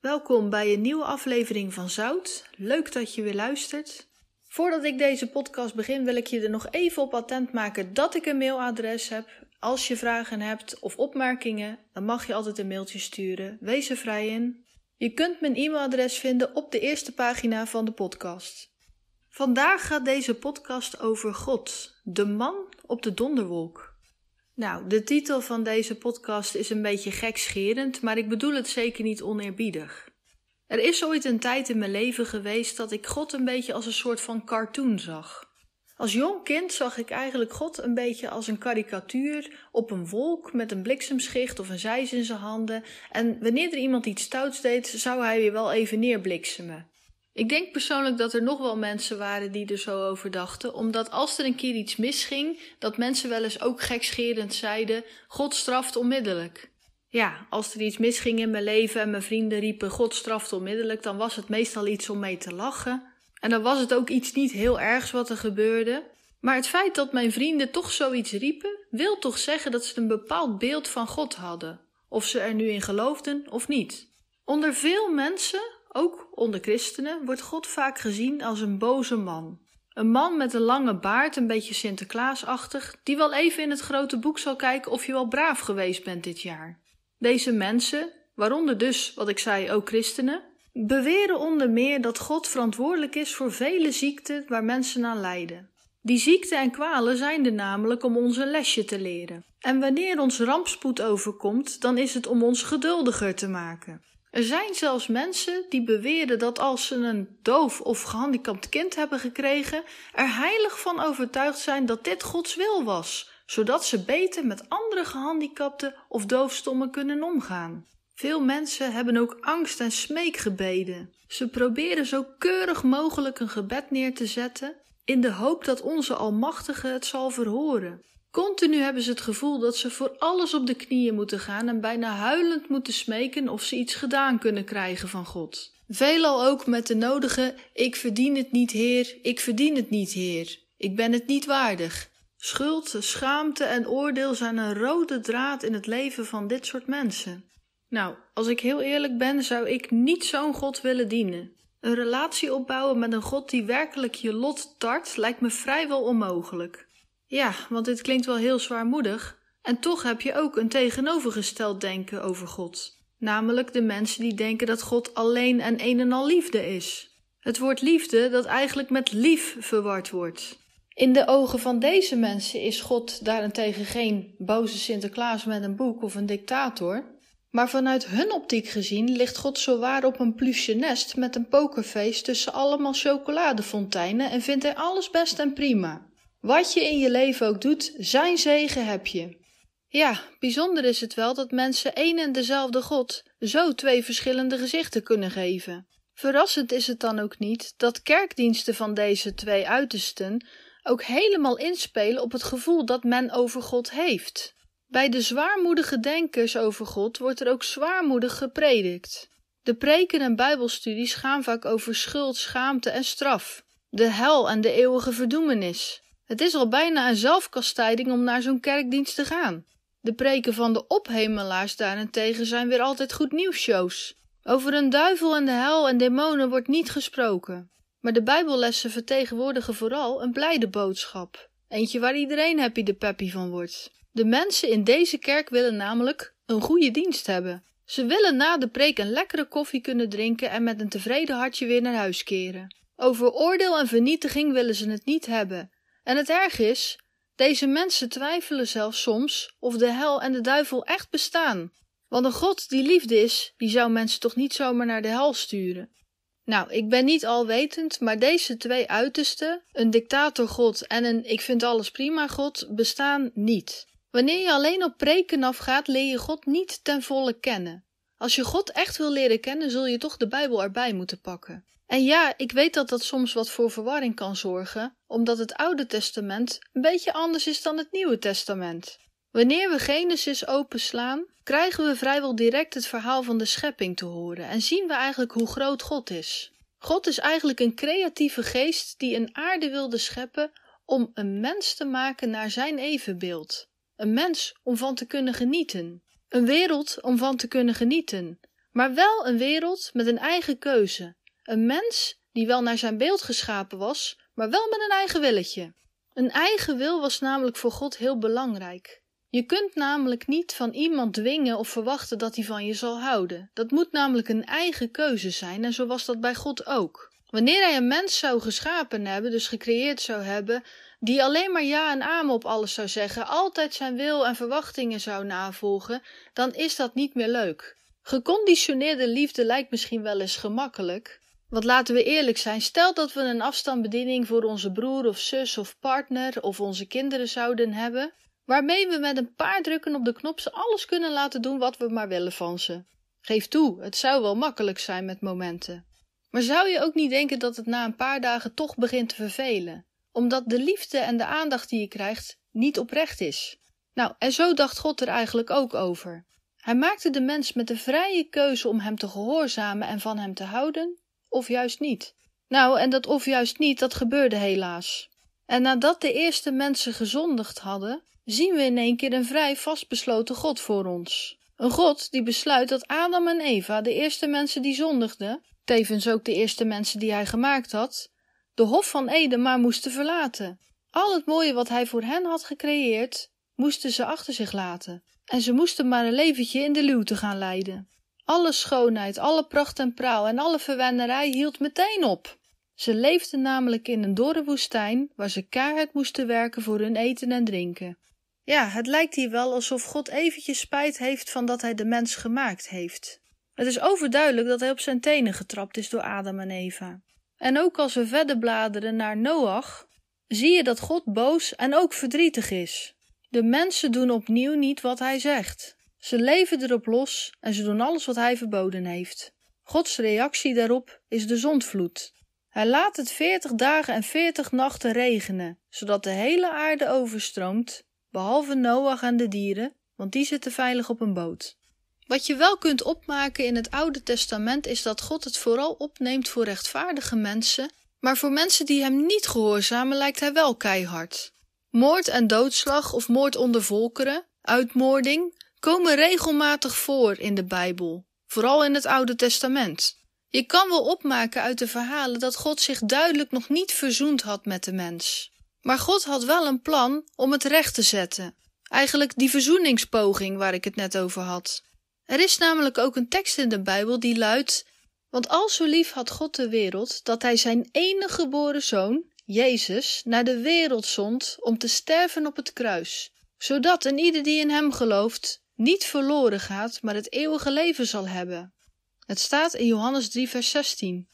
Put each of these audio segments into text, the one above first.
Welkom bij een nieuwe aflevering van Zout. Leuk dat je weer luistert. Voordat ik deze podcast begin, wil ik je er nog even op attent maken dat ik een mailadres heb. Als je vragen hebt of opmerkingen, dan mag je altijd een mailtje sturen. Wees er vrij in. Je kunt mijn e-mailadres vinden op de eerste pagina van de podcast. Vandaag gaat deze podcast over God, de man op de donderwolk. Nou, de titel van deze podcast is een beetje gekscherend, maar ik bedoel het zeker niet oneerbiedig. Er is ooit een tijd in mijn leven geweest dat ik God een beetje als een soort van cartoon zag. Als jong kind zag ik eigenlijk God een beetje als een karikatuur op een wolk met een bliksemschicht of een zeis in zijn handen. En wanneer er iemand iets stouts deed, zou hij weer wel even neerbliksemen. Ik denk persoonlijk dat er nog wel mensen waren die er zo over dachten, omdat als er een keer iets misging, dat mensen wel eens ook gekscherend zeiden: God straft onmiddellijk. Ja, als er iets misging in mijn leven en mijn vrienden riepen God straft onmiddellijk, dan was het meestal iets om mee te lachen. En dan was het ook iets niet heel ergs wat er gebeurde. Maar het feit dat mijn vrienden toch zoiets riepen, wil toch zeggen dat ze een bepaald beeld van God hadden, of ze er nu in geloofden of niet. Onder veel mensen ook onder christenen wordt God vaak gezien als een boze man. Een man met een lange baard, een beetje Sinterklaasachtig, die wel even in het grote boek zal kijken of je wel braaf geweest bent dit jaar. Deze mensen, waaronder dus, wat ik zei, ook christenen, beweren onder meer dat God verantwoordelijk is voor vele ziekten waar mensen aan lijden. Die ziekten en kwalen zijn er namelijk om ons een lesje te leren. En wanneer ons rampspoed overkomt, dan is het om ons geduldiger te maken. Er zijn zelfs mensen die beweren dat als ze een doof of gehandicapt kind hebben gekregen, er heilig van overtuigd zijn dat dit Gods wil was, zodat ze beter met andere gehandicapten of doofstommen kunnen omgaan. Veel mensen hebben ook angst en smeekgebeden. Ze proberen zo keurig mogelijk een gebed neer te zetten, in de hoop dat onze Almachtige het zal verhoren. Continu hebben ze het gevoel dat ze voor alles op de knieën moeten gaan en bijna huilend moeten smeken of ze iets gedaan kunnen krijgen van God. Veelal ook met de nodige: Ik verdien het niet, Heer, ik verdien het niet, Heer, ik ben het niet waardig. Schuld, schaamte en oordeel zijn een rode draad in het leven van dit soort mensen. Nou, als ik heel eerlijk ben, zou ik niet zo'n God willen dienen. Een relatie opbouwen met een God die werkelijk je lot tart lijkt me vrijwel onmogelijk. Ja, want dit klinkt wel heel zwaarmoedig. En toch heb je ook een tegenovergesteld denken over God. Namelijk de mensen die denken dat God alleen en een en al liefde is. Het woord liefde dat eigenlijk met lief verward wordt. In de ogen van deze mensen is God daarentegen geen boze Sinterklaas met een boek of een dictator. Maar vanuit hun optiek gezien ligt God zowaar op een plusje nest met een pokerface tussen allemaal chocoladefonteinen en vindt hij alles best en prima. Wat je in je leven ook doet, zijn zegen heb je. Ja, bijzonder is het wel dat mensen één en dezelfde God zo twee verschillende gezichten kunnen geven. Verrassend is het dan ook niet dat kerkdiensten van deze twee uitersten ook helemaal inspelen op het gevoel dat men over God heeft. Bij de zwaarmoedige denkers over God wordt er ook zwaarmoedig gepredikt. De preken en bijbelstudies gaan vaak over schuld, schaamte en straf, de hel en de eeuwige verdoemenis. Het is al bijna een zelfkastijding om naar zo'n kerkdienst te gaan. De preken van de ophemelaars daarentegen zijn weer altijd goed nieuwsshows. Over een duivel en de hel en demonen wordt niet gesproken. Maar de bijbellessen vertegenwoordigen vooral een blijde boodschap. Eentje waar iedereen happy de peppy van wordt. De mensen in deze kerk willen namelijk een goede dienst hebben. Ze willen na de preek een lekkere koffie kunnen drinken en met een tevreden hartje weer naar huis keren. Over oordeel en vernietiging willen ze het niet hebben. En het erg is, deze mensen twijfelen zelfs soms of de hel en de duivel echt bestaan. Want een God die liefde is, die zou mensen toch niet zomaar naar de hel sturen. Nou, ik ben niet alwetend, maar deze twee uitersten, een dictatorgod en een ik vind alles prima God, bestaan niet. Wanneer je alleen op preken afgaat, leer je God niet ten volle kennen. Als je God echt wil leren kennen, zul je toch de Bijbel erbij moeten pakken. En ja, ik weet dat dat soms wat voor verwarring kan zorgen, omdat het Oude Testament een beetje anders is dan het Nieuwe Testament. Wanneer we Genesis openslaan, krijgen we vrijwel direct het verhaal van de schepping te horen en zien we eigenlijk hoe groot God is. God is eigenlijk een creatieve geest die een aarde wilde scheppen om een mens te maken naar zijn evenbeeld. Een mens om van te kunnen genieten. Een wereld om van te kunnen genieten. maar wel een wereld met een eigen keuze. Een mens die wel naar zijn beeld geschapen was, maar wel met een eigen willetje. Een eigen wil was namelijk voor God heel belangrijk. Je kunt namelijk niet van iemand dwingen of verwachten dat hij van je zal houden. Dat moet namelijk een eigen keuze zijn en zo was dat bij God ook. Wanneer hij een mens zou geschapen hebben, dus gecreëerd zou hebben, die alleen maar ja en amen op alles zou zeggen, altijd zijn wil en verwachtingen zou navolgen, dan is dat niet meer leuk. Geconditioneerde liefde lijkt misschien wel eens gemakkelijk. Want laten we eerlijk zijn, stel dat we een afstandsbediening voor onze broer of zus of partner of onze kinderen zouden hebben, waarmee we met een paar drukken op de knop ze alles kunnen laten doen wat we maar willen van ze. Geef toe, het zou wel makkelijk zijn met momenten. Maar zou je ook niet denken dat het na een paar dagen toch begint te vervelen? Omdat de liefde en de aandacht die je krijgt niet oprecht is. Nou, en zo dacht God er eigenlijk ook over. Hij maakte de mens met de vrije keuze om hem te gehoorzamen en van hem te houden, of juist niet. Nou, en dat of juist niet, dat gebeurde helaas. En nadat de eerste mensen gezondigd hadden, zien we in één keer een vrij vastbesloten God voor ons. Een God die besluit dat Adam en Eva, de eerste mensen die zondigden, tevens ook de eerste mensen die hij gemaakt had, de Hof van Eden maar moesten verlaten. Al het mooie wat hij voor hen had gecreëerd, moesten ze achter zich laten. En ze moesten maar een leventje in de luwte gaan leiden. Alle schoonheid, alle pracht en praal en alle verwennerij hield meteen op. Ze leefden namelijk in een dorre woestijn waar ze keihard moesten werken voor hun eten en drinken. Ja, het lijkt hier wel alsof God eventjes spijt heeft van dat hij de mens gemaakt heeft. Het is overduidelijk dat hij op zijn tenen getrapt is door Adam en Eva. En ook als we verder bladeren naar Noach, zie je dat God boos en ook verdrietig is. De mensen doen opnieuw niet wat hij zegt. Ze leven erop los en ze doen alles wat hij verboden heeft. Gods reactie daarop is de zondvloed. Hij laat het veertig dagen en veertig nachten regenen, zodat de hele aarde overstroomt, behalve Noach en de dieren, want die zitten veilig op een boot. Wat je wel kunt opmaken in het Oude Testament is dat God het vooral opneemt voor rechtvaardige mensen, maar voor mensen die hem niet gehoorzamen lijkt hij wel keihard. Moord en doodslag of moord onder volkeren, uitmoording, komen regelmatig voor in de Bijbel, vooral in het Oude Testament. Je kan wel opmaken uit de verhalen dat God zich duidelijk nog niet verzoend had met de mens. Maar God had wel een plan om het recht te zetten. Eigenlijk die verzoeningspoging waar ik het net over had. Er is namelijk ook een tekst in de Bijbel die luidt: Want al zo lief had God de wereld, dat hij zijn enige geboren zoon, Jezus, naar de wereld zond om te sterven op het kruis, zodat een ieder die in hem gelooft niet verloren gaat, maar het eeuwige leven zal hebben. Het staat in Johannes 3, vers 16.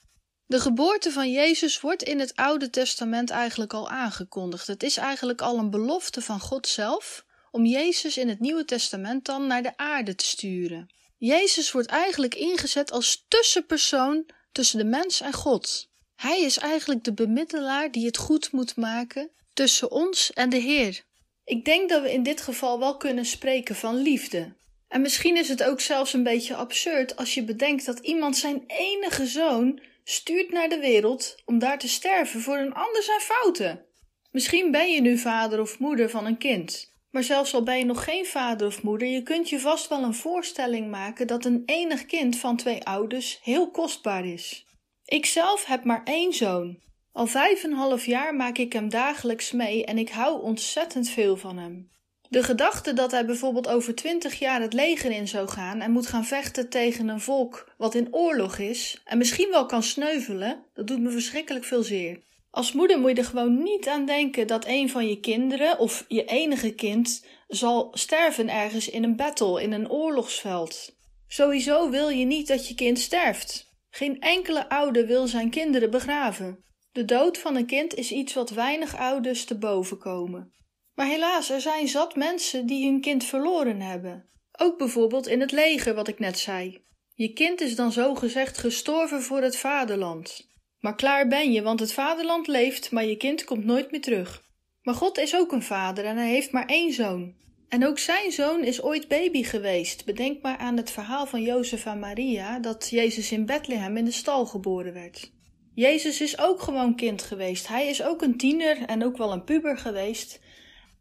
De geboorte van Jezus wordt in het Oude Testament eigenlijk al aangekondigd. Het is eigenlijk al een belofte van God zelf om Jezus in het Nieuwe Testament dan naar de aarde te sturen. Jezus wordt eigenlijk ingezet als tussenpersoon tussen de mens en God. Hij is eigenlijk de bemiddelaar die het goed moet maken tussen ons en de Heer. Ik denk dat we in dit geval wel kunnen spreken van liefde. En misschien is het ook zelfs een beetje absurd als je bedenkt dat iemand zijn enige zoon stuurt naar de wereld om daar te sterven voor een ander zijn fouten. Misschien ben je nu vader of moeder van een kind. Maar zelfs al ben je nog geen vader of moeder, je kunt je vast wel een voorstelling maken dat een enig kind van twee ouders heel kostbaar is. Ik zelf heb maar één zoon. Al vijf en half jaar maak ik hem dagelijks mee en ik hou ontzettend veel van hem. De gedachte dat hij bijvoorbeeld over twintig jaar het leger in zou gaan en moet gaan vechten tegen een volk wat in oorlog is en misschien wel kan sneuvelen, dat doet me verschrikkelijk veel zeer. Als moeder moet je er gewoon niet aan denken dat een van je kinderen of je enige kind zal sterven ergens in een battle, in een oorlogsveld. Sowieso wil je niet dat je kind sterft. Geen enkele ouder wil zijn kinderen begraven. De dood van een kind is iets wat weinig ouders te boven komen. Maar helaas, er zijn zat mensen die hun kind verloren hebben. Ook bijvoorbeeld in het leger, wat ik net zei. Je kind is dan zo gezegd gestorven voor het vaderland. Maar klaar ben je, want het vaderland leeft, maar je kind komt nooit meer terug. Maar God is ook een vader en hij heeft maar één zoon. En ook zijn zoon is ooit baby geweest. Bedenk maar aan het verhaal van Jozef en Maria dat Jezus in Bethlehem in de stal geboren werd. Jezus is ook gewoon kind geweest. Hij is ook een tiener en ook wel een puber geweest.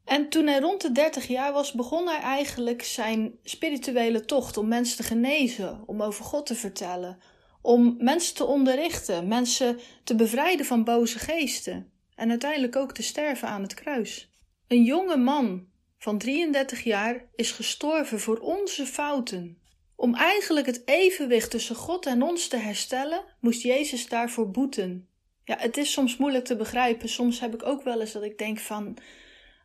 En toen hij rond de 30 jaar was, begon hij eigenlijk zijn spirituele tocht om mensen te genezen, om over God te vertellen, om mensen te onderrichten, mensen te bevrijden van boze geesten en uiteindelijk ook te sterven aan het kruis. Een jonge man van 33 jaar is gestorven voor onze fouten. Om eigenlijk het evenwicht tussen God en ons te herstellen, moest Jezus daarvoor boeten. Ja, het is soms moeilijk te begrijpen. Soms heb ik ook wel eens dat ik denk van,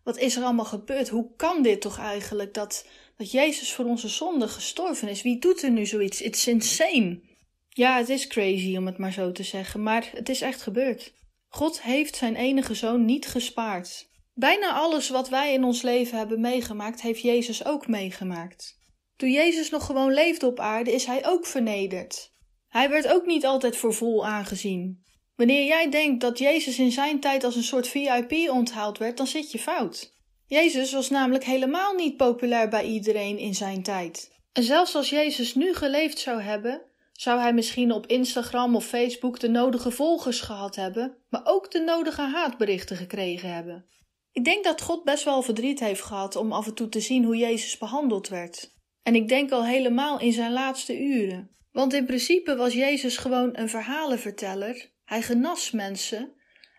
wat is er allemaal gebeurd? Hoe kan dit toch eigenlijk dat, dat Jezus voor onze zonde gestorven is? Wie doet er nu zoiets? It's insane. Ja, het is crazy om het maar zo te zeggen, maar het is echt gebeurd. God heeft zijn enige zoon niet gespaard. Bijna alles wat wij in ons leven hebben meegemaakt, heeft Jezus ook meegemaakt. Toen Jezus nog gewoon leefde op aarde, is hij ook vernederd. Hij werd ook niet altijd voor vol aangezien. Wanneer jij denkt dat Jezus in zijn tijd als een soort VIP onthaald werd, dan zit je fout. Jezus was namelijk helemaal niet populair bij iedereen in zijn tijd. En zelfs als Jezus nu geleefd zou hebben, zou hij misschien op Instagram of Facebook de nodige volgers gehad hebben, maar ook de nodige haatberichten gekregen hebben. Ik denk dat God best wel verdriet heeft gehad om af en toe te zien hoe Jezus behandeld werd. En ik denk al helemaal in zijn laatste uren. Want in principe was Jezus gewoon een verhalenverteller. Hij genas mensen.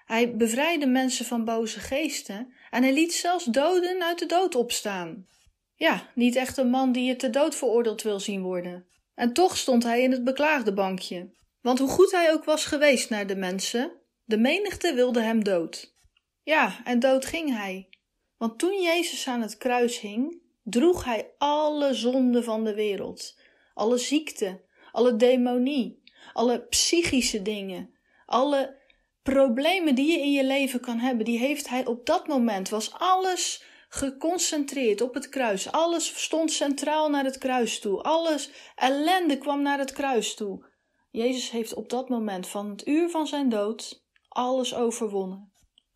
Hij bevrijdde mensen van boze geesten. En hij liet zelfs doden uit de dood opstaan. Ja, niet echt een man die je te dood veroordeeld wil zien worden. En toch stond hij in het beklaagde bankje. Want hoe goed hij ook was geweest naar de mensen, de menigte wilde hem dood. Ja, en dood ging hij. Want toen Jezus aan het kruis hing, droeg hij alle zonden van de wereld, alle ziekte, alle demonie, alle psychische dingen, alle problemen die je in je leven kan hebben, die heeft hij op dat moment, was alles geconcentreerd op het kruis. Alles stond centraal naar het kruis toe. Alles ellende kwam naar het kruis toe. Jezus heeft op dat moment van het uur van zijn dood alles overwonnen.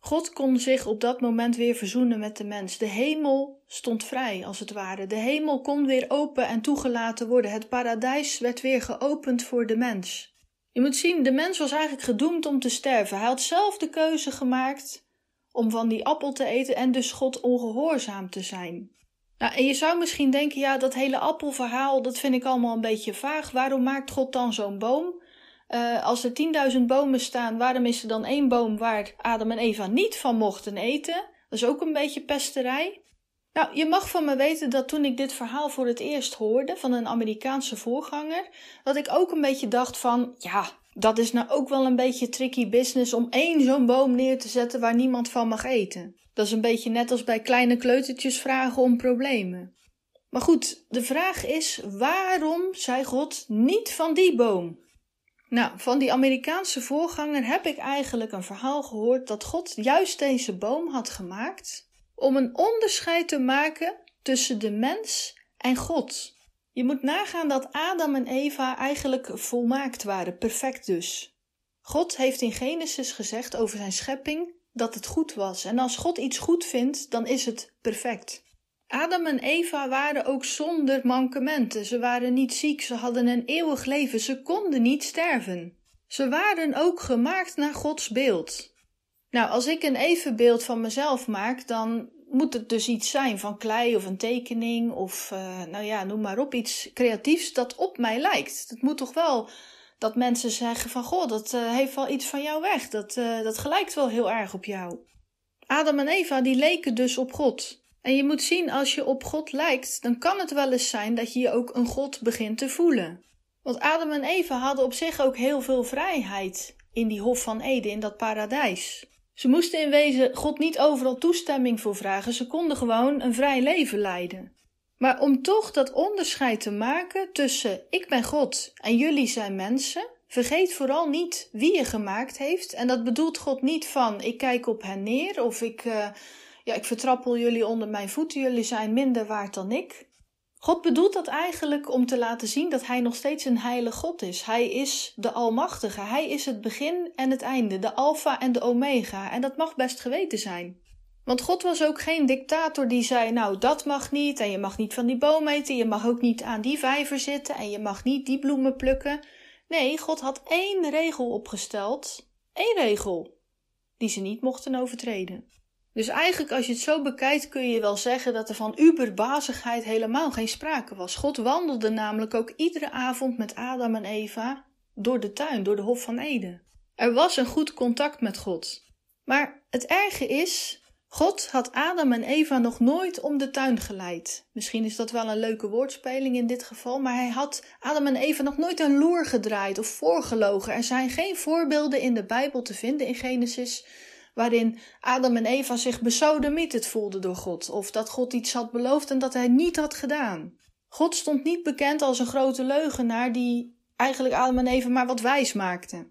God kon zich op dat moment weer verzoenen met de mens. De hemel stond vrij, als het ware. De hemel kon weer open en toegelaten worden. Het paradijs werd weer geopend voor de mens. Je moet zien, de mens was eigenlijk gedoemd om te sterven. Hij had zelf de keuze gemaakt om van die appel te eten en dus God ongehoorzaam te zijn. Nou, en je zou misschien denken, ja, dat hele appelverhaal, dat vind ik allemaal een beetje vaag. Waarom maakt God dan zo'n boom? Uh, als er 10.000 bomen staan, waarom is er dan één boom waar Adam en Eva niet van mochten eten? Dat is ook een beetje pesterij. Nou, je mag van me weten dat toen ik dit verhaal voor het eerst hoorde van een Amerikaanse voorganger, dat ik ook een beetje dacht van, ja, dat is nou ook wel een beetje tricky business om één zo'n boom neer te zetten waar niemand van mag eten. Dat is een beetje net als bij kleine kleutertjes vragen om problemen. Maar goed, de vraag is: waarom zei God niet van die boom? Nou, van die Amerikaanse voorganger heb ik eigenlijk een verhaal gehoord dat God juist deze boom had gemaakt om een onderscheid te maken tussen de mens en God. Je moet nagaan dat Adam en Eva eigenlijk volmaakt waren, perfect dus. God heeft in Genesis gezegd over zijn schepping dat het goed was. En als God iets goed vindt, dan is het perfect. Adam en Eva waren ook zonder mankementen. Ze waren niet ziek, ze hadden een eeuwig leven, ze konden niet sterven. Ze waren ook gemaakt naar Gods beeld. Nou, als ik een evenbeeld van mezelf maak, dan moet het dus iets zijn van klei of een tekening of, uh, nou ja, noem maar op, iets creatiefs dat op mij lijkt. Het moet toch wel dat mensen zeggen van, goh, dat uh, heeft wel iets van jou weg. Dat, uh, dat gelijkt wel heel erg op jou. Adam en Eva, die leken dus op God. En je moet zien, als je op God lijkt, dan kan het wel eens zijn dat je je ook een God begint te voelen. Want Adam en Eva hadden op zich ook heel veel vrijheid in die Hof van Eden, in dat paradijs. Ze moesten in wezen God niet overal toestemming voor vragen, ze konden gewoon een vrij leven leiden. Maar om toch dat onderscheid te maken tussen ik ben God en jullie zijn mensen, vergeet vooral niet wie je gemaakt heeft. En dat bedoelt God niet van ik kijk op hen neer of ik. Uh, ja, ik vertrappel jullie onder mijn voeten, jullie zijn minder waard dan ik. God bedoelt dat eigenlijk om te laten zien dat Hij nog steeds een heilige God is. Hij is de Almachtige. Hij is het begin en het einde, de Alpha en de Omega. En dat mag best geweten zijn. Want God was ook geen dictator die zei: Nou, dat mag niet, en je mag niet van die boom eten, je mag ook niet aan die vijver zitten, en je mag niet die bloemen plukken. Nee, God had één regel opgesteld: één regel, die ze niet mochten overtreden. Dus eigenlijk, als je het zo bekijkt, kun je wel zeggen dat er van uberbazigheid helemaal geen sprake was. God wandelde namelijk ook iedere avond met Adam en Eva door de tuin, door de Hof van Eden. Er was een goed contact met God. Maar het erge is, God had Adam en Eva nog nooit om de tuin geleid. Misschien is dat wel een leuke woordspeling in dit geval, maar hij had Adam en Eva nog nooit een loer gedraaid of voorgelogen. Er zijn geen voorbeelden in de Bijbel te vinden in Genesis waarin Adam en Eva zich besodemieterd voelden door God, of dat God iets had beloofd en dat hij niet had gedaan. God stond niet bekend als een grote leugenaar die eigenlijk Adam en Eva maar wat wijs maakte.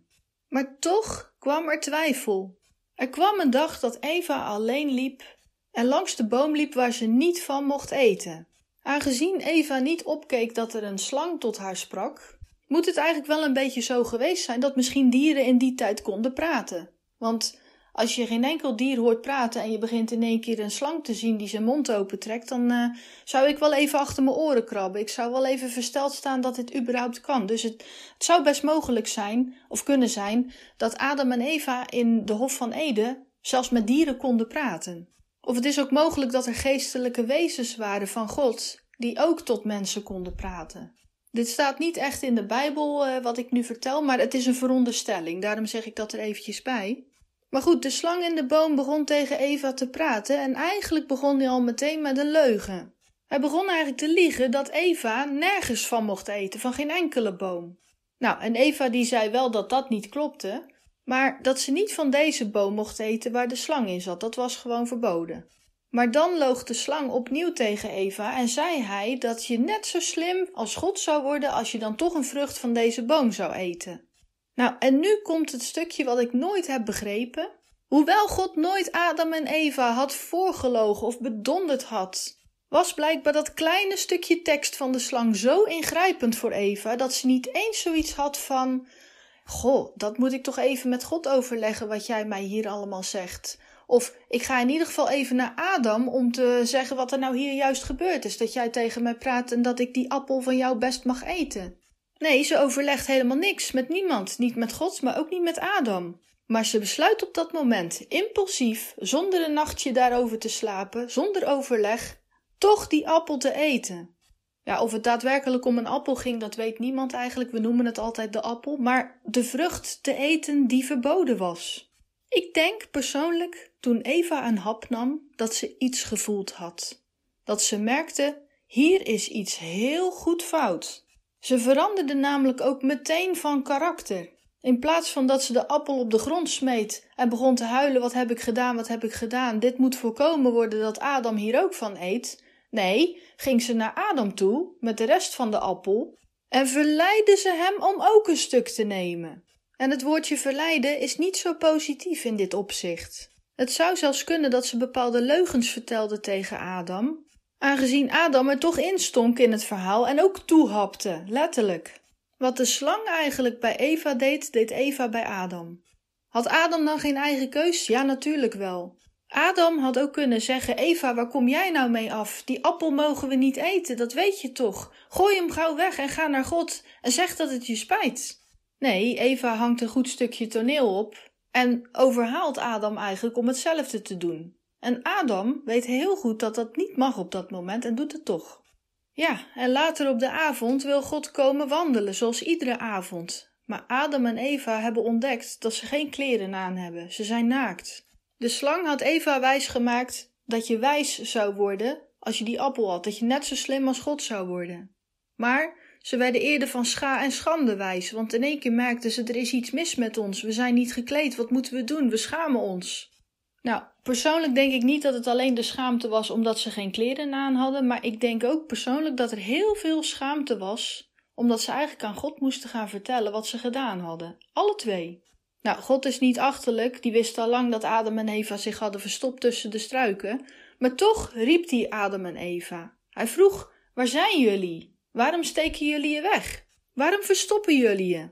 Maar toch kwam er twijfel. Er kwam een dag dat Eva alleen liep en langs de boom liep waar ze niet van mocht eten. Aangezien Eva niet opkeek dat er een slang tot haar sprak, moet het eigenlijk wel een beetje zo geweest zijn dat misschien dieren in die tijd konden praten. Want als je geen enkel dier hoort praten en je begint in één keer een slang te zien die zijn mond opentrekt, dan uh, zou ik wel even achter mijn oren krabben. Ik zou wel even versteld staan dat dit überhaupt kan. Dus het, het zou best mogelijk zijn, of kunnen zijn, dat Adam en Eva in de Hof van Eden zelfs met dieren konden praten. Of het is ook mogelijk dat er geestelijke wezens waren van God, die ook tot mensen konden praten. Dit staat niet echt in de Bijbel, uh, wat ik nu vertel, maar het is een veronderstelling. Daarom zeg ik dat er eventjes bij. Maar goed, de slang in de boom begon tegen Eva te praten en eigenlijk begon hij al meteen met een leugen. Hij begon eigenlijk te liegen dat Eva nergens van mocht eten, van geen enkele boom. Nou, en Eva die zei wel dat dat niet klopte, maar dat ze niet van deze boom mocht eten waar de slang in zat, dat was gewoon verboden. Maar dan loog de slang opnieuw tegen Eva en zei hij dat je net zo slim als God zou worden als je dan toch een vrucht van deze boom zou eten. Nou, en nu komt het stukje wat ik nooit heb begrepen. Hoewel God nooit Adam en Eva had voorgelogen of bedonderd had, was blijkbaar dat kleine stukje tekst van de slang zo ingrijpend voor Eva dat ze niet eens zoiets had van: Goh, dat moet ik toch even met God overleggen wat jij mij hier allemaal zegt. Of ik ga in ieder geval even naar Adam om te zeggen wat er nou hier juist gebeurd is. Dat jij tegen mij praat en dat ik die appel van jou best mag eten. Nee, ze overlegt helemaal niks met niemand, niet met God, maar ook niet met Adam. Maar ze besluit op dat moment, impulsief, zonder een nachtje daarover te slapen, zonder overleg, toch die appel te eten. Ja, of het daadwerkelijk om een appel ging, dat weet niemand eigenlijk. We noemen het altijd de appel, maar de vrucht te eten die verboden was. Ik denk persoonlijk, toen Eva een hap nam, dat ze iets gevoeld had. Dat ze merkte: hier is iets heel goed fout. Ze veranderde namelijk ook meteen van karakter. In plaats van dat ze de appel op de grond smeet en begon te huilen: Wat heb ik gedaan, wat heb ik gedaan? Dit moet voorkomen worden dat Adam hier ook van eet. Nee, ging ze naar Adam toe met de rest van de appel en verleidde ze hem om ook een stuk te nemen. En het woordje verleiden is niet zo positief in dit opzicht. Het zou zelfs kunnen dat ze bepaalde leugens vertelde tegen Adam, aangezien Adam er toch instonk in het verhaal en ook toehapte, letterlijk. Wat de slang eigenlijk bij Eva deed, deed Eva bij Adam. Had Adam dan geen eigen keus? Ja, natuurlijk wel. Adam had ook kunnen zeggen: Eva, waar kom jij nou mee af? Die appel mogen we niet eten, dat weet je toch? Gooi hem gauw weg en ga naar God en zeg dat het je spijt. Nee, Eva hangt een goed stukje toneel op en overhaalt Adam eigenlijk om hetzelfde te doen. En Adam weet heel goed dat dat niet mag op dat moment en doet het toch. Ja, en later op de avond wil God komen wandelen, zoals iedere avond. Maar Adam en Eva hebben ontdekt dat ze geen kleren aan hebben, ze zijn naakt. De slang had Eva wijs gemaakt dat je wijs zou worden als je die appel had, dat je net zo slim als God zou worden. Maar ze werden eerder van scha en schande wijs, want in één keer merkten ze er is iets mis met ons, we zijn niet gekleed, wat moeten we doen, we schamen ons. Nou, persoonlijk denk ik niet dat het alleen de schaamte was omdat ze geen kleren aan hadden, maar ik denk ook persoonlijk dat er heel veel schaamte was omdat ze eigenlijk aan God moesten gaan vertellen wat ze gedaan hadden. Alle twee. Nou, God is niet achterlijk, die wist al lang dat Adam en Eva zich hadden verstopt tussen de struiken, maar toch riep hij Adam en Eva. Hij vroeg: Waar zijn jullie? Waarom steken jullie je weg? Waarom verstoppen jullie je?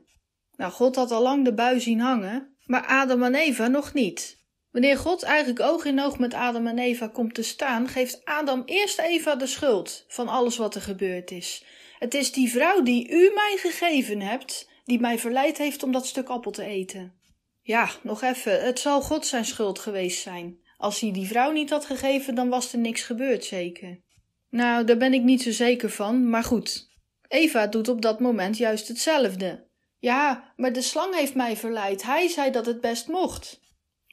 Nou, God had al lang de bui zien hangen, maar Adam en Eva nog niet. Wanneer God eigenlijk oog in oog met Adam en Eva komt te staan, geeft Adam eerst Eva de schuld van alles wat er gebeurd is. Het is die vrouw die u mij gegeven hebt, die mij verleid heeft om dat stuk appel te eten. Ja, nog even, het zal God zijn schuld geweest zijn. Als hij die vrouw niet had gegeven, dan was er niks gebeurd, zeker. Nou, daar ben ik niet zo zeker van, maar goed. Eva doet op dat moment juist hetzelfde. Ja, maar de slang heeft mij verleid. Hij zei dat het best mocht.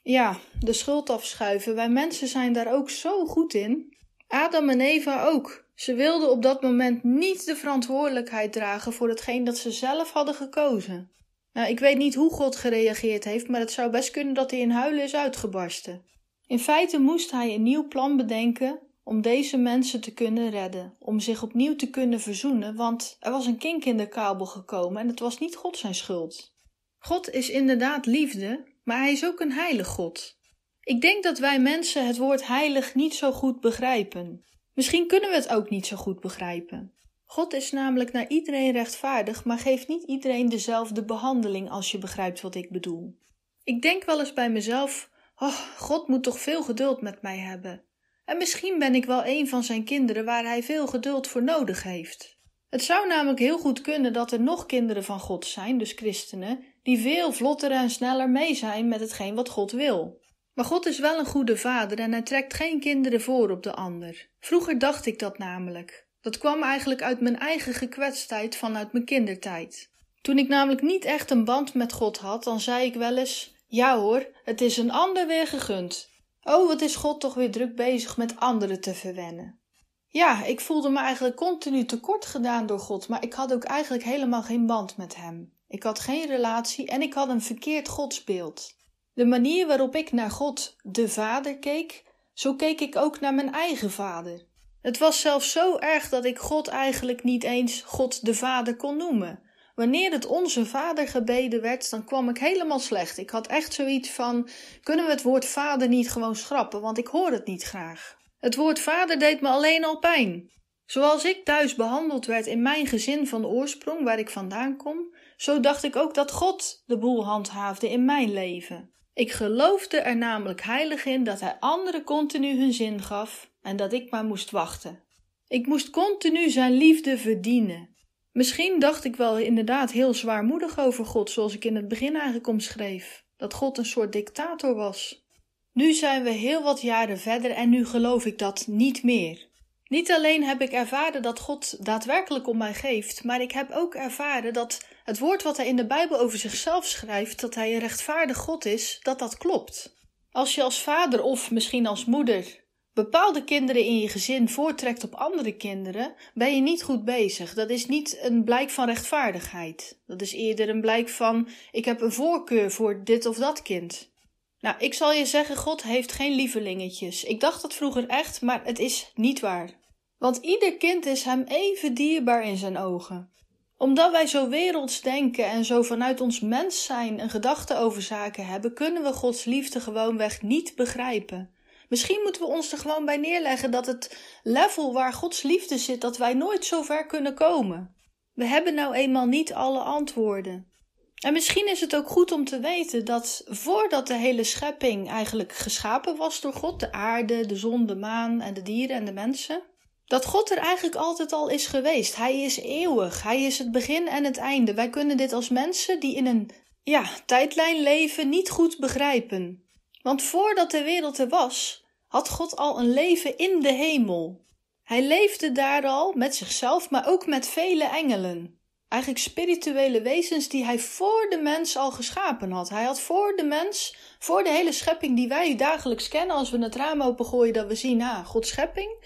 Ja, de schuld afschuiven. Wij mensen zijn daar ook zo goed in. Adam en Eva ook. Ze wilden op dat moment niet de verantwoordelijkheid dragen voor hetgeen dat ze zelf hadden gekozen. Nou, ik weet niet hoe God gereageerd heeft, maar het zou best kunnen dat hij in huilen is uitgebarsten. In feite moest hij een nieuw plan bedenken om deze mensen te kunnen redden, om zich opnieuw te kunnen verzoenen, want er was een kink in de kabel gekomen en het was niet God zijn schuld. God is inderdaad liefde, maar hij is ook een heilig God. Ik denk dat wij mensen het woord heilig niet zo goed begrijpen. Misschien kunnen we het ook niet zo goed begrijpen. God is namelijk naar iedereen rechtvaardig, maar geeft niet iedereen dezelfde behandeling als je begrijpt wat ik bedoel. Ik denk wel eens bij mezelf: oh, God moet toch veel geduld met mij hebben. En misschien ben ik wel een van zijn kinderen waar hij veel geduld voor nodig heeft. Het zou namelijk heel goed kunnen dat er nog kinderen van God zijn, dus christenen, die veel vlotter en sneller mee zijn met hetgeen wat God wil. Maar God is wel een goede vader en hij trekt geen kinderen voor op de ander. Vroeger dacht ik dat namelijk. Dat kwam eigenlijk uit mijn eigen gekwetstheid vanuit mijn kindertijd. Toen ik namelijk niet echt een band met God had, dan zei ik wel eens: Ja hoor, het is een ander weer gegund. Oh, wat is God toch weer druk bezig met anderen te verwennen. Ja, ik voelde me eigenlijk continu tekort gedaan door God, maar ik had ook eigenlijk helemaal geen band met Hem. Ik had geen relatie en ik had een verkeerd godsbeeld. De manier waarop ik naar God, de Vader, keek, zo keek ik ook naar mijn eigen vader. Het was zelfs zo erg dat ik God eigenlijk niet eens God de Vader kon noemen. Wanneer het onze Vader gebeden werd, dan kwam ik helemaal slecht. Ik had echt zoiets van: kunnen we het woord Vader niet gewoon schrappen, want ik hoor het niet graag. Het woord Vader deed me alleen al pijn. Zoals ik thuis behandeld werd in mijn gezin van oorsprong, waar ik vandaan kom, zo dacht ik ook dat God de boel handhaafde in mijn leven. Ik geloofde er namelijk heilig in dat hij anderen continu hun zin gaf en dat ik maar moest wachten. Ik moest continu zijn liefde verdienen. Misschien dacht ik wel inderdaad heel zwaarmoedig over God, zoals ik in het begin eigenlijk omschreef, dat God een soort dictator was. Nu zijn we heel wat jaren verder en nu geloof ik dat niet meer. Niet alleen heb ik ervaren dat God daadwerkelijk om mij geeft, maar ik heb ook ervaren dat het woord wat hij in de Bijbel over zichzelf schrijft, dat hij een rechtvaardig God is, dat dat klopt. Als je als vader of misschien als moeder bepaalde kinderen in je gezin voortrekt op andere kinderen, ben je niet goed bezig. Dat is niet een blijk van rechtvaardigheid. Dat is eerder een blijk van: ik heb een voorkeur voor dit of dat kind. Nou, ik zal je zeggen, God heeft geen lievelingetjes. Ik dacht dat vroeger echt, maar het is niet waar. Want ieder kind is hem even dierbaar in zijn ogen. Omdat wij zo werelds denken en zo vanuit ons mens zijn een gedachte over zaken hebben, kunnen we Gods liefde gewoonweg niet begrijpen. Misschien moeten we ons er gewoon bij neerleggen dat het level waar Gods liefde zit, dat wij nooit zo ver kunnen komen. We hebben nou eenmaal niet alle antwoorden. En misschien is het ook goed om te weten dat voordat de hele schepping eigenlijk geschapen was door God, de aarde, de zon, de maan en de dieren en de mensen, dat God er eigenlijk altijd al is geweest. Hij is eeuwig, hij is het begin en het einde. Wij kunnen dit als mensen die in een ja, tijdlijn leven niet goed begrijpen. Want voordat de wereld er was, had God al een leven in de hemel. Hij leefde daar al met zichzelf, maar ook met vele engelen. Eigenlijk spirituele wezens die hij voor de mens al geschapen had. Hij had voor de mens, voor de hele schepping die wij dagelijks kennen, als we het raam opengooien dat we zien, ah, Gods schepping,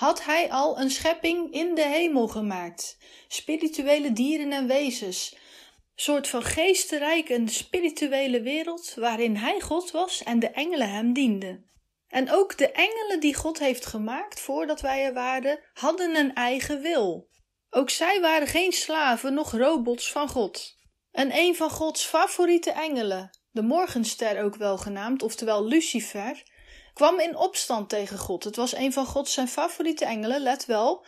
had hij al een schepping in de hemel gemaakt. Spirituele dieren en wezens, soort van geestenrijk en spirituele wereld waarin hij God was en de engelen hem dienden. En ook de engelen die God heeft gemaakt voordat wij er waren, hadden een eigen wil. Ook zij waren geen slaven, noch robots van God. En een van Gods favoriete engelen, de morgenster ook wel genaamd, oftewel Lucifer, kwam in opstand tegen God. Het was een van Gods zijn favoriete engelen, let wel,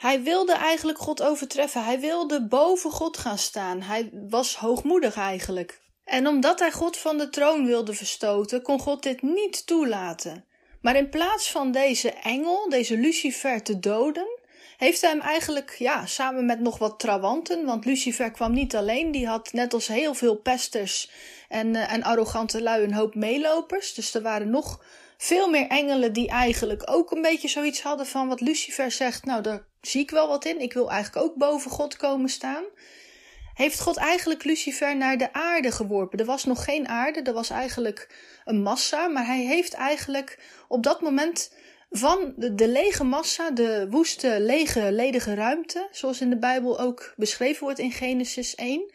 hij wilde eigenlijk God overtreffen. Hij wilde boven God gaan staan. Hij was hoogmoedig eigenlijk. En omdat hij God van de troon wilde verstoten, kon God dit niet toelaten. Maar in plaats van deze engel, deze Lucifer, te doden, heeft hij hem eigenlijk, ja, samen met nog wat trawanten, want Lucifer kwam niet alleen, die had net als heel veel pesters en, uh, en arrogante lui een hoop meelopers. Dus er waren nog veel meer engelen die eigenlijk ook een beetje zoiets hadden van wat Lucifer zegt. Nou, daar zie ik wel wat in. Ik wil eigenlijk ook boven God komen staan. Heeft God eigenlijk Lucifer naar de aarde geworpen? Er was nog geen aarde, er was eigenlijk een massa, maar hij heeft eigenlijk op dat moment van de, de lege massa, de woeste, lege, ledige ruimte, zoals in de Bijbel ook beschreven wordt in Genesis 1,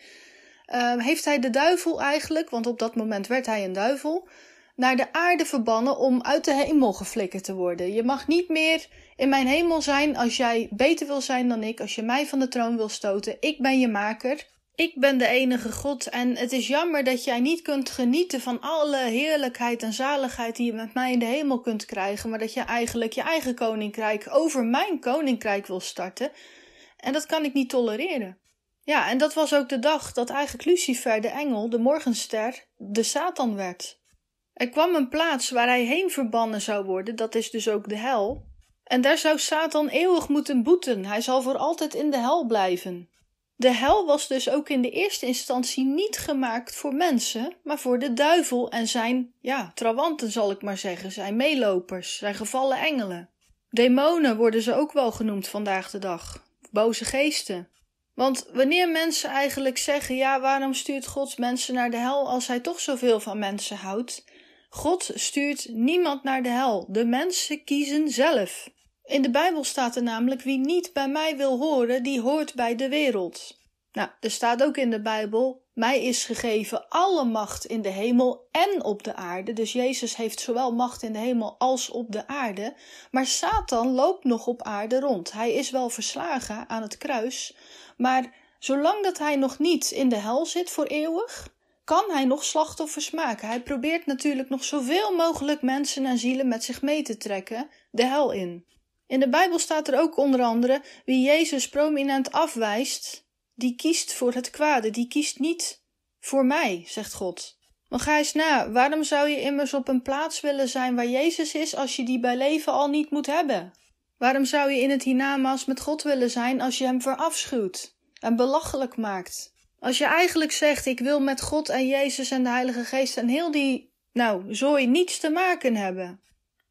uh, heeft hij de duivel eigenlijk, want op dat moment werd hij een duivel, naar de aarde verbannen om uit de hemel geflikkerd te worden. Je mag niet meer in mijn hemel zijn als jij beter wil zijn dan ik, als je mij van de troon wil stoten. Ik ben je maker. Ik ben de enige God en het is jammer dat jij niet kunt genieten van alle heerlijkheid en zaligheid die je met mij in de hemel kunt krijgen, maar dat je eigenlijk je eigen koninkrijk over mijn koninkrijk wil starten. En dat kan ik niet tolereren. Ja, en dat was ook de dag dat eigenlijk Lucifer, de engel, de morgenster, de Satan werd. Er kwam een plaats waar hij heen verbannen zou worden, dat is dus ook de hel. En daar zou Satan eeuwig moeten boeten, hij zal voor altijd in de hel blijven. De hel was dus ook in de eerste instantie niet gemaakt voor mensen, maar voor de duivel en zijn, ja, trawanten zal ik maar zeggen, zijn meelopers, zijn gevallen engelen. Demonen worden ze ook wel genoemd vandaag de dag, boze geesten. Want wanneer mensen eigenlijk zeggen: ja, waarom stuurt God mensen naar de hel als hij toch zoveel van mensen houdt? God stuurt niemand naar de hel. De mensen kiezen zelf. In de Bijbel staat er namelijk: wie niet bij mij wil horen, die hoort bij de wereld. Nou, er staat ook in de Bijbel: mij is gegeven alle macht in de hemel en op de aarde. Dus Jezus heeft zowel macht in de hemel als op de aarde. Maar Satan loopt nog op aarde rond. Hij is wel verslagen aan het kruis, maar zolang dat hij nog niet in de hel zit voor eeuwig, kan hij nog slachtoffers maken. Hij probeert natuurlijk nog zoveel mogelijk mensen en zielen met zich mee te trekken, de hel in. In de Bijbel staat er ook onder andere: wie Jezus prominent afwijst, die kiest voor het kwade, die kiest niet voor mij, zegt God. Maar ga eens na, waarom zou je immers op een plaats willen zijn waar Jezus is als je die bij leven al niet moet hebben? Waarom zou je in het hiernamaals met God willen zijn als je hem verafschuwt en belachelijk maakt? Als je eigenlijk zegt: Ik wil met God en Jezus en de Heilige Geest en heel die, nou, zooi niets te maken hebben.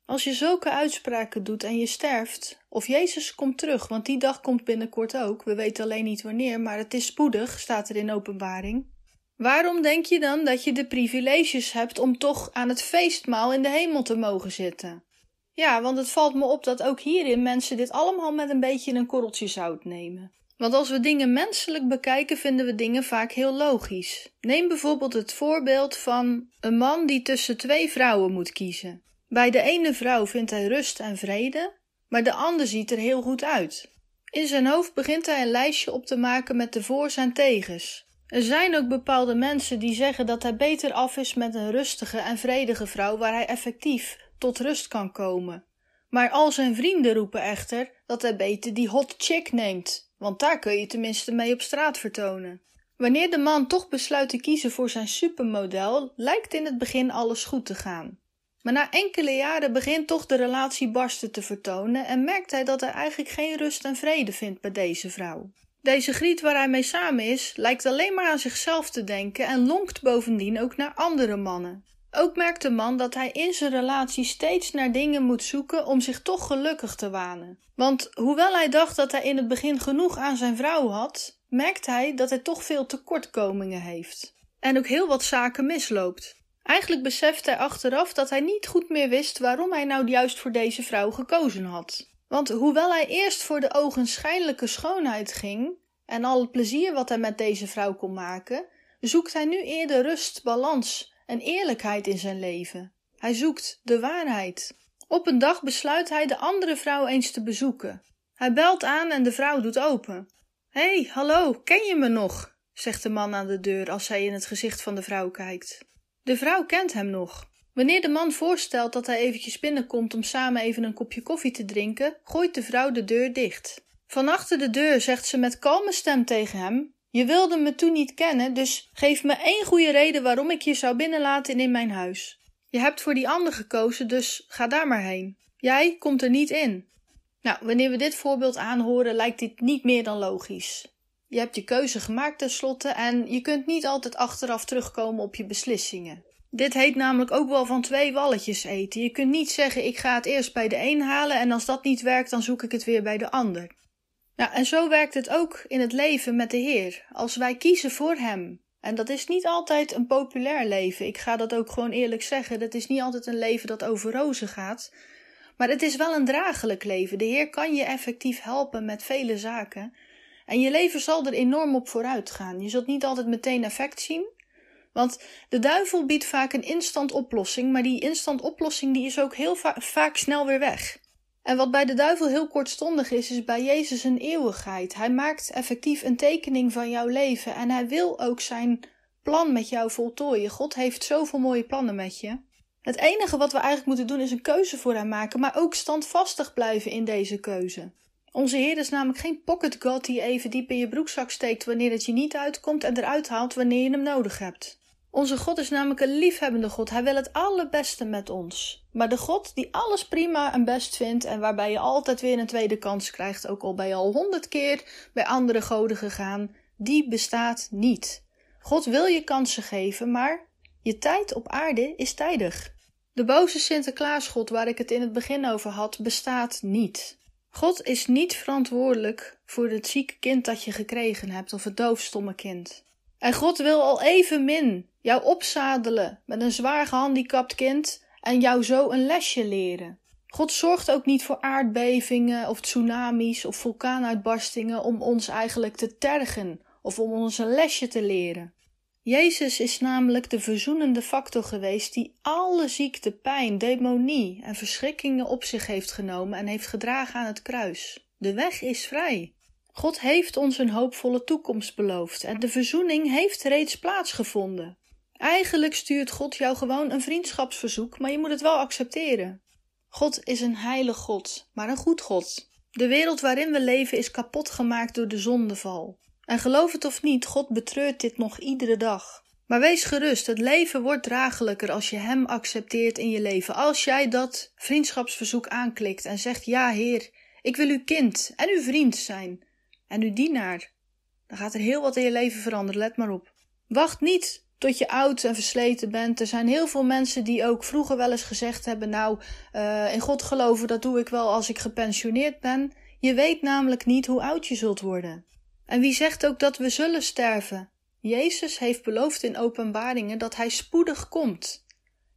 Als je zulke uitspraken doet en je sterft, of Jezus komt terug, want die dag komt binnenkort ook, we weten alleen niet wanneer, maar het is spoedig, staat er in openbaring. Waarom denk je dan dat je de privileges hebt om toch aan het feestmaal in de hemel te mogen zitten? Ja, want het valt me op dat ook hierin mensen dit allemaal met een beetje een korreltje zout nemen. Want als we dingen menselijk bekijken, vinden we dingen vaak heel logisch. Neem bijvoorbeeld het voorbeeld van een man die tussen twee vrouwen moet kiezen. Bij de ene vrouw vindt hij rust en vrede, maar de ander ziet er heel goed uit. In zijn hoofd begint hij een lijstje op te maken met de voor's en tegens. Er zijn ook bepaalde mensen die zeggen dat hij beter af is met een rustige en vredige vrouw waar hij effectief tot rust kan komen. Maar al zijn vrienden roepen echter dat hij beter die hot chick neemt, want daar kun je tenminste mee op straat vertonen. Wanneer de man toch besluit te kiezen voor zijn supermodel, lijkt in het begin alles goed te gaan. Maar na enkele jaren begint toch de relatie barsten te vertonen en merkt hij dat hij eigenlijk geen rust en vrede vindt bij deze vrouw. Deze griet waar hij mee samen is, lijkt alleen maar aan zichzelf te denken en lonkt bovendien ook naar andere mannen. Ook merkt de man dat hij in zijn relatie steeds naar dingen moet zoeken om zich toch gelukkig te wanen. Want hoewel hij dacht dat hij in het begin genoeg aan zijn vrouw had, merkt hij dat hij toch veel tekortkomingen heeft. En ook heel wat zaken misloopt. Eigenlijk beseft hij achteraf dat hij niet goed meer wist waarom hij nou juist voor deze vrouw gekozen had. Want hoewel hij eerst voor de ogenschijnlijke schoonheid ging en al het plezier wat hij met deze vrouw kon maken, zoekt hij nu eerder rust, balans en eerlijkheid in zijn leven. Hij zoekt de waarheid. Op een dag besluit hij de andere vrouw eens te bezoeken. Hij belt aan en de vrouw doet open. Hé, hey, hallo, ken je me nog? zegt de man aan de deur als hij in het gezicht van de vrouw kijkt. De vrouw kent hem nog. Wanneer de man voorstelt dat hij eventjes binnenkomt om samen even een kopje koffie te drinken, gooit de vrouw de deur dicht. Van achter de deur zegt ze met kalme stem tegen hem: je wilde me toen niet kennen, dus geef me één goede reden waarom ik je zou binnenlaten in mijn huis. Je hebt voor die ander gekozen, dus ga daar maar heen. Jij komt er niet in. Nou, wanneer we dit voorbeeld aanhoren, lijkt dit niet meer dan logisch. Je hebt je keuze gemaakt tenslotte en je kunt niet altijd achteraf terugkomen op je beslissingen. Dit heet namelijk ook wel van twee walletjes eten. Je kunt niet zeggen ik ga het eerst bij de een halen en als dat niet werkt dan zoek ik het weer bij de ander. Nou, en zo werkt het ook in het leven met de Heer. Als wij kiezen voor Hem, en dat is niet altijd een populair leven, ik ga dat ook gewoon eerlijk zeggen, dat is niet altijd een leven dat over rozen gaat, maar het is wel een draaglijk leven. De Heer kan je effectief helpen met vele zaken. En je leven zal er enorm op vooruit gaan. Je zult niet altijd meteen effect zien. Want de duivel biedt vaak een instant oplossing, maar die instant oplossing die is ook heel vaak snel weer weg. En wat bij de duivel heel kortstondig is, is bij Jezus een eeuwigheid. Hij maakt effectief een tekening van jouw leven en hij wil ook zijn plan met jou voltooien. God heeft zoveel mooie plannen met je. Het enige wat we eigenlijk moeten doen is een keuze voor hem maken, maar ook standvastig blijven in deze keuze. Onze Heer is namelijk geen pocket God die even diep in je broekzak steekt wanneer het je niet uitkomt en eruit haalt wanneer je hem nodig hebt. Onze God is namelijk een liefhebbende God. Hij wil het allerbeste met ons. Maar de God die alles prima en best vindt en waarbij je altijd weer een tweede kans krijgt, ook al ben je al honderd keer bij andere goden gegaan, die bestaat niet. God wil je kansen geven, maar je tijd op aarde is tijdig. De boze Sinterklaasgod waar ik het in het begin over had, bestaat niet. God is niet verantwoordelijk voor het zieke kind dat je gekregen hebt of het doofstomme kind. En God wil al evenmin jou opzadelen met een zwaar gehandicapt kind en jou zo een lesje leren. God zorgt ook niet voor aardbevingen of tsunamis of vulkaanuitbarstingen om ons eigenlijk te tergen of om ons een lesje te leren. Jezus is namelijk de verzoenende factor geweest die alle ziekte, pijn, demonie en verschrikkingen op zich heeft genomen en heeft gedragen aan het kruis. De weg is vrij. God heeft ons een hoopvolle toekomst beloofd en de verzoening heeft reeds plaatsgevonden. Eigenlijk stuurt God jou gewoon een vriendschapsverzoek, maar je moet het wel accepteren. God is een heilig God, maar een goed God. De wereld waarin we leven is kapot gemaakt door de zondeval. En geloof het of niet, God betreurt dit nog iedere dag. Maar wees gerust, het leven wordt draaglijker als je Hem accepteert in je leven. Als jij dat vriendschapsverzoek aanklikt en zegt: Ja, Heer, ik wil uw kind en uw vriend zijn en uw dienaar, dan gaat er heel wat in je leven veranderen, let maar op. Wacht niet tot je oud en versleten bent. Er zijn heel veel mensen die ook vroeger wel eens gezegd hebben: Nou, uh, in God geloven, dat doe ik wel als ik gepensioneerd ben. Je weet namelijk niet hoe oud je zult worden. En wie zegt ook dat we zullen sterven? Jezus heeft beloofd in openbaringen dat hij spoedig komt.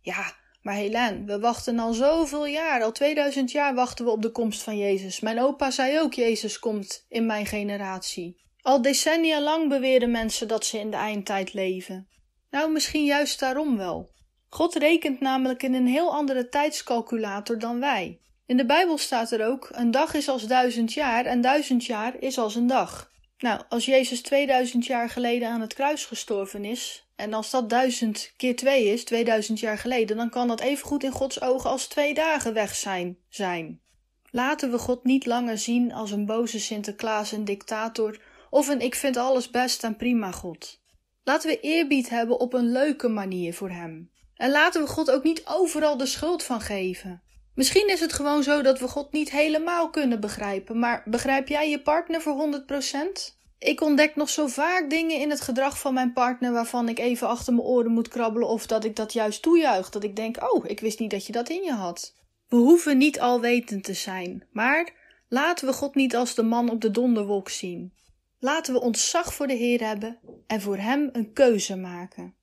Ja, maar Helen, we wachten al zoveel jaar, al 2000 jaar wachten we op de komst van Jezus. Mijn opa zei ook: Jezus komt in mijn generatie. Al decennia lang beweren mensen dat ze in de eindtijd leven. Nou, misschien juist daarom wel. God rekent namelijk in een heel andere tijdscalculator dan wij. In de Bijbel staat er ook: een dag is als duizend jaar en duizend jaar is als een dag. Nou, als Jezus 2000 jaar geleden aan het kruis gestorven is, en als dat duizend keer twee is, 2000 jaar geleden, dan kan dat evengoed in Gods ogen als twee dagen weg zijn. zijn. Laten we God niet langer zien als een boze Sinterklaas, een dictator of een ik vind alles best en prima God. Laten we eerbied hebben op een leuke manier voor Hem. En laten we God ook niet overal de schuld van geven. Misschien is het gewoon zo dat we God niet helemaal kunnen begrijpen, maar begrijp jij je partner voor 100%? Ik ontdek nog zo vaak dingen in het gedrag van mijn partner waarvan ik even achter mijn oren moet krabbelen of dat ik dat juist toejuich. Dat ik denk: oh, ik wist niet dat je dat in je had. We hoeven niet alwetend te zijn, maar laten we God niet als de man op de donderwolk zien. Laten we ontzag voor de Heer hebben en voor Hem een keuze maken.